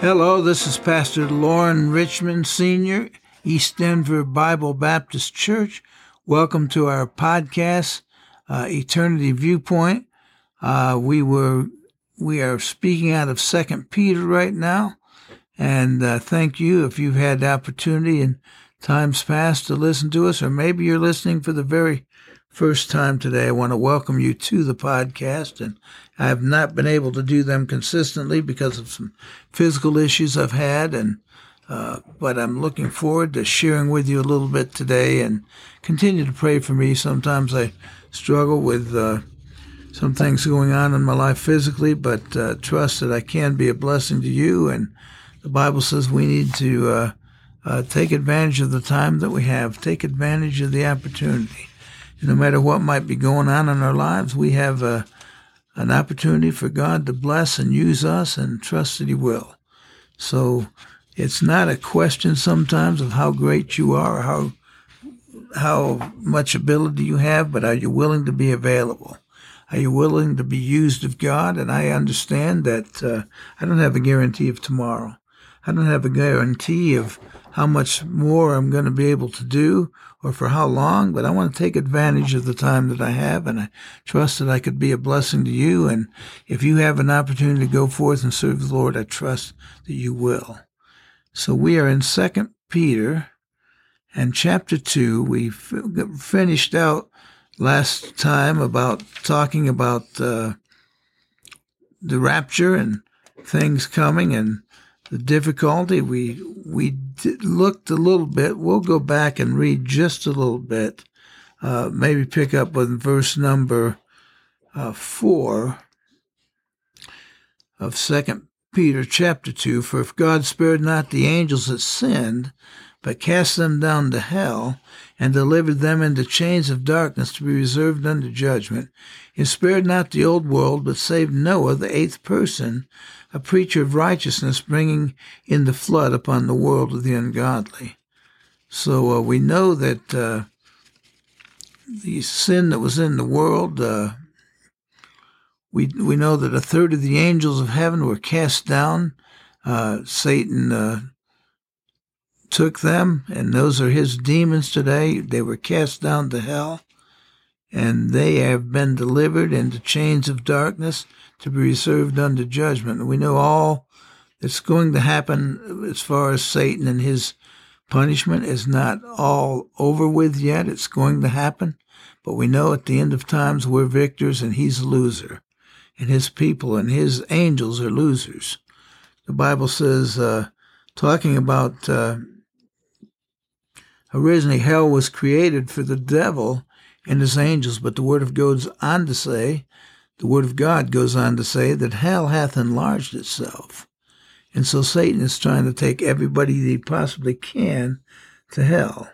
Hello, this is Pastor Loren Richmond Sr., East Denver Bible Baptist Church. Welcome to our podcast, uh, Eternity Viewpoint. Uh, we were we are speaking out of Second Peter right now, and uh, thank you if you've had the opportunity in times past to listen to us, or maybe you're listening for the very first time today. I want to welcome you to the podcast, and I have not been able to do them consistently because of some physical issues I've had, and uh, but I'm looking forward to sharing with you a little bit today, and continue to pray for me. Sometimes I struggle with uh, some things going on in my life physically, but uh, trust that I can be a blessing to you. And the Bible says we need to uh, uh, take advantage of the time that we have, take advantage of the opportunity. No matter what might be going on in our lives, we have a an opportunity for God to bless and use us and trust that He will. So it's not a question sometimes of how great you are or how how much ability you have, but are you willing to be available? Are you willing to be used of God? And I understand that uh, I don't have a guarantee of tomorrow. I don't have a guarantee of how much more I'm going to be able to do or for how long, but I want to take advantage of the time that I have and I trust that I could be a blessing to you. And if you have an opportunity to go forth and serve the Lord, I trust that you will. So we are in Second Peter and chapter two. We finished out last time about talking about uh, the rapture and things coming and the difficulty. We we looked a little bit. We'll go back and read just a little bit. Uh, maybe pick up with verse number uh, four of Second Peter chapter two. For if God spared not the angels that sinned, but cast them down to hell, and delivered them into chains of darkness to be reserved unto judgment, he spared not the old world, but saved Noah, the eighth person, a preacher of righteousness, bringing in the flood upon the world of the ungodly. So uh, we know that uh, the sin that was in the world, uh, we we know that a third of the angels of heaven were cast down. Uh, Satan uh, took them, and those are his demons today. They were cast down to hell, and they have been delivered into chains of darkness to be reserved unto judgment. We know all that's going to happen as far as Satan and his punishment is not all over with yet. It's going to happen. But we know at the end of times we're victors and he's a loser. And his people and his angels are losers. The Bible says, uh, talking about uh, originally hell was created for the devil and his angels, but the Word of God's on to say the Word of God goes on to say that hell hath enlarged itself. And so Satan is trying to take everybody that he possibly can to hell.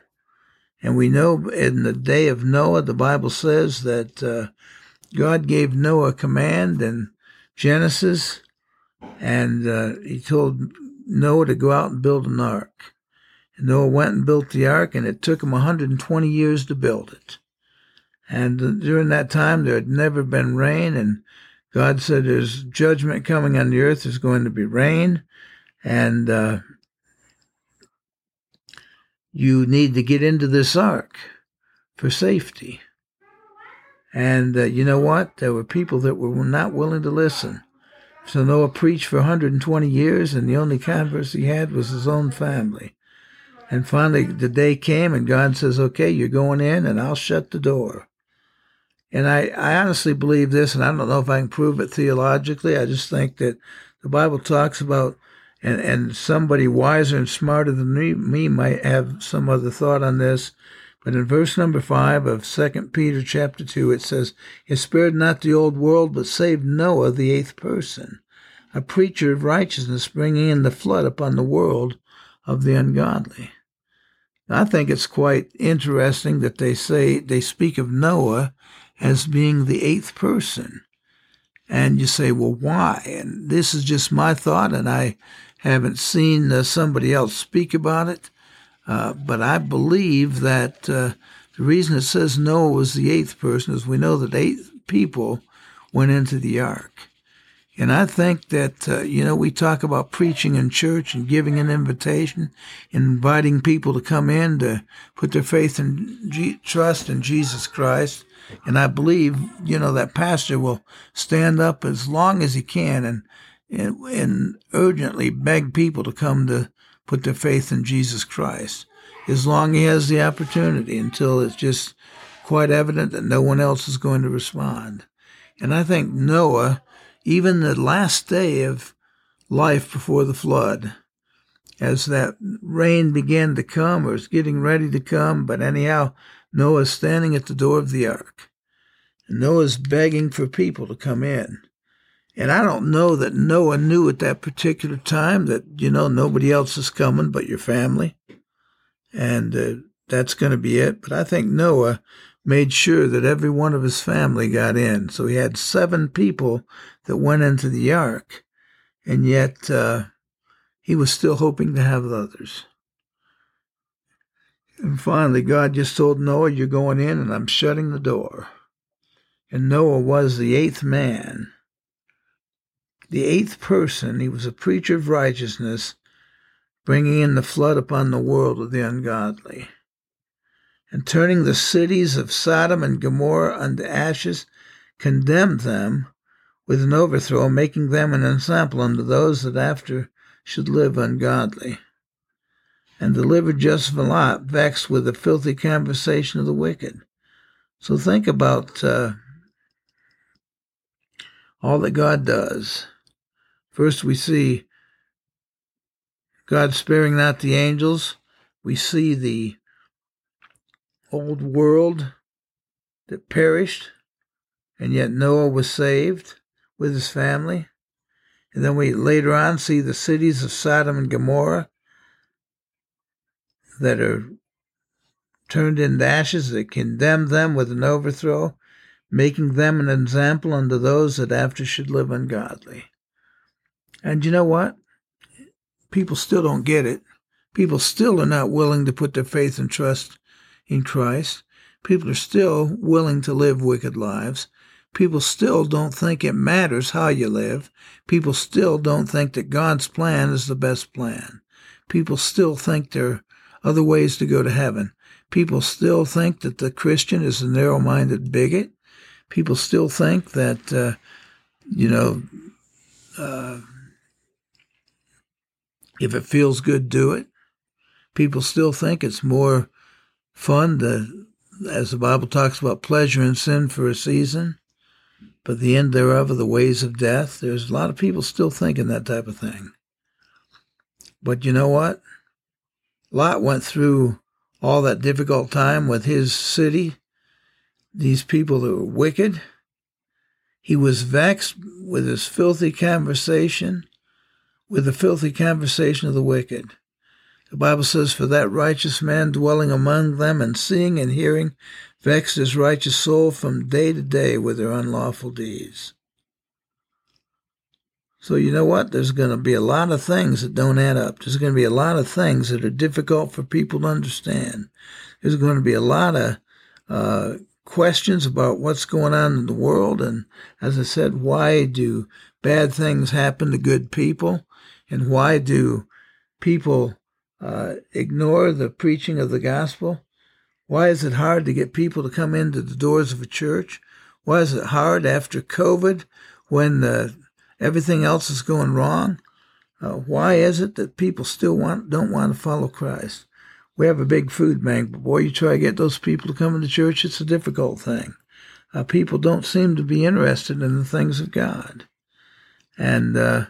And we know in the day of Noah, the Bible says that uh, God gave Noah a command in Genesis, and uh, he told Noah to go out and build an ark. And Noah went and built the ark, and it took him 120 years to build it. And during that time, there had never been rain. And God said, There's judgment coming on the earth. There's going to be rain. And uh, you need to get into this ark for safety. And uh, you know what? There were people that were not willing to listen. So Noah preached for 120 years, and the only converse he had was his own family. And finally, the day came, and God says, Okay, you're going in, and I'll shut the door. And I, I honestly believe this, and I don't know if I can prove it theologically. I just think that the Bible talks about, and, and somebody wiser and smarter than me, me might have some other thought on this, But in verse number five of Second Peter chapter two, it says, "He spared not the old world, but saved Noah, the eighth person, a preacher of righteousness, bringing in the flood upon the world of the ungodly." I think it's quite interesting that they say they speak of Noah as being the eighth person. And you say, well, why? And this is just my thought, and I haven't seen uh, somebody else speak about it. Uh, but I believe that uh, the reason it says Noah was the eighth person is we know that eight people went into the ark. And I think that, uh, you know, we talk about preaching in church and giving an invitation, inviting people to come in to put their faith and G- trust in Jesus Christ. And I believe, you know, that pastor will stand up as long as he can and, and, and urgently beg people to come to put their faith in Jesus Christ as long as he has the opportunity until it's just quite evident that no one else is going to respond. And I think Noah, even the last day of life before the flood, as that rain began to come or was getting ready to come, but anyhow, Noah's standing at the door of the ark. And Noah's begging for people to come in. And I don't know that Noah knew at that particular time that, you know, nobody else is coming but your family. And uh, that's going to be it. But I think Noah made sure that every one of his family got in. So he had seven people that went into the ark, and yet uh, he was still hoping to have others. And finally, God just told Noah, You're going in, and I'm shutting the door. And Noah was the eighth man, the eighth person. He was a preacher of righteousness, bringing in the flood upon the world of the ungodly and turning the cities of Sodom and Gomorrah unto ashes, condemned them with an overthrow, making them an ensample unto those that after should live ungodly. And delivered and Lot, vexed with the filthy conversation of the wicked. So think about uh, all that God does. First, we see God sparing not the angels. We see the old world that perished, and yet Noah was saved with his family. And then we later on see the cities of Sodom and Gomorrah that are turned into ashes, that condemn them with an overthrow, making them an example unto those that after should live ungodly. And you know what? People still don't get it. People still are not willing to put their faith and trust in Christ. People are still willing to live wicked lives. People still don't think it matters how you live. People still don't think that God's plan is the best plan. People still think there are other ways to go to heaven. People still think that the Christian is a narrow minded bigot. People still think that, uh, you know, uh, if it feels good, do it. People still think it's more fun to, as the Bible talks about pleasure and sin for a season, but the end thereof are the ways of death. There's a lot of people still thinking that type of thing. But you know what? Lot went through all that difficult time with his city, these people that were wicked. He was vexed with his filthy conversation, with the filthy conversation of the wicked. The Bible says, For that righteous man dwelling among them and seeing and hearing vexed his righteous soul from day to day with their unlawful deeds. So, you know what? There's going to be a lot of things that don't add up. There's going to be a lot of things that are difficult for people to understand. There's going to be a lot of uh, questions about what's going on in the world. And as I said, why do bad things happen to good people? And why do people uh, ignore the preaching of the gospel? Why is it hard to get people to come into the doors of a church? Why is it hard after COVID when uh, everything else is going wrong? Uh, why is it that people still want don't want to follow Christ? We have a big food bank, but boy, you try to get those people to come into church, it's a difficult thing. Uh, people don't seem to be interested in the things of God. And uh,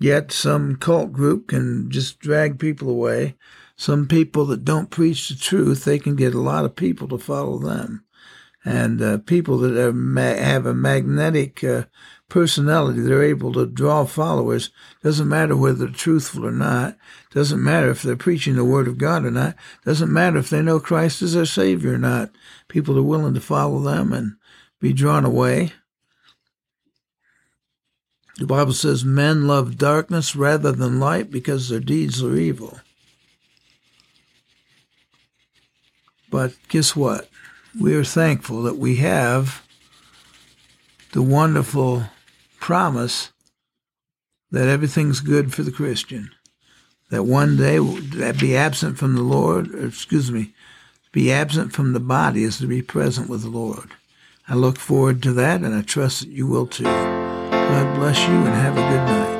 Yet some cult group can just drag people away. Some people that don't preach the truth, they can get a lot of people to follow them. And uh, people that ma- have a magnetic uh, personality, they're able to draw followers. Doesn't matter whether they're truthful or not. Doesn't matter if they're preaching the word of God or not. Doesn't matter if they know Christ is their Savior or not. People are willing to follow them and be drawn away. The Bible says men love darkness rather than light because their deeds are evil. But guess what? We are thankful that we have the wonderful promise that everything's good for the Christian. That one day that be absent from the Lord, excuse me, be absent from the body is to be present with the Lord. I look forward to that and I trust that you will too. God bless you and have a good night.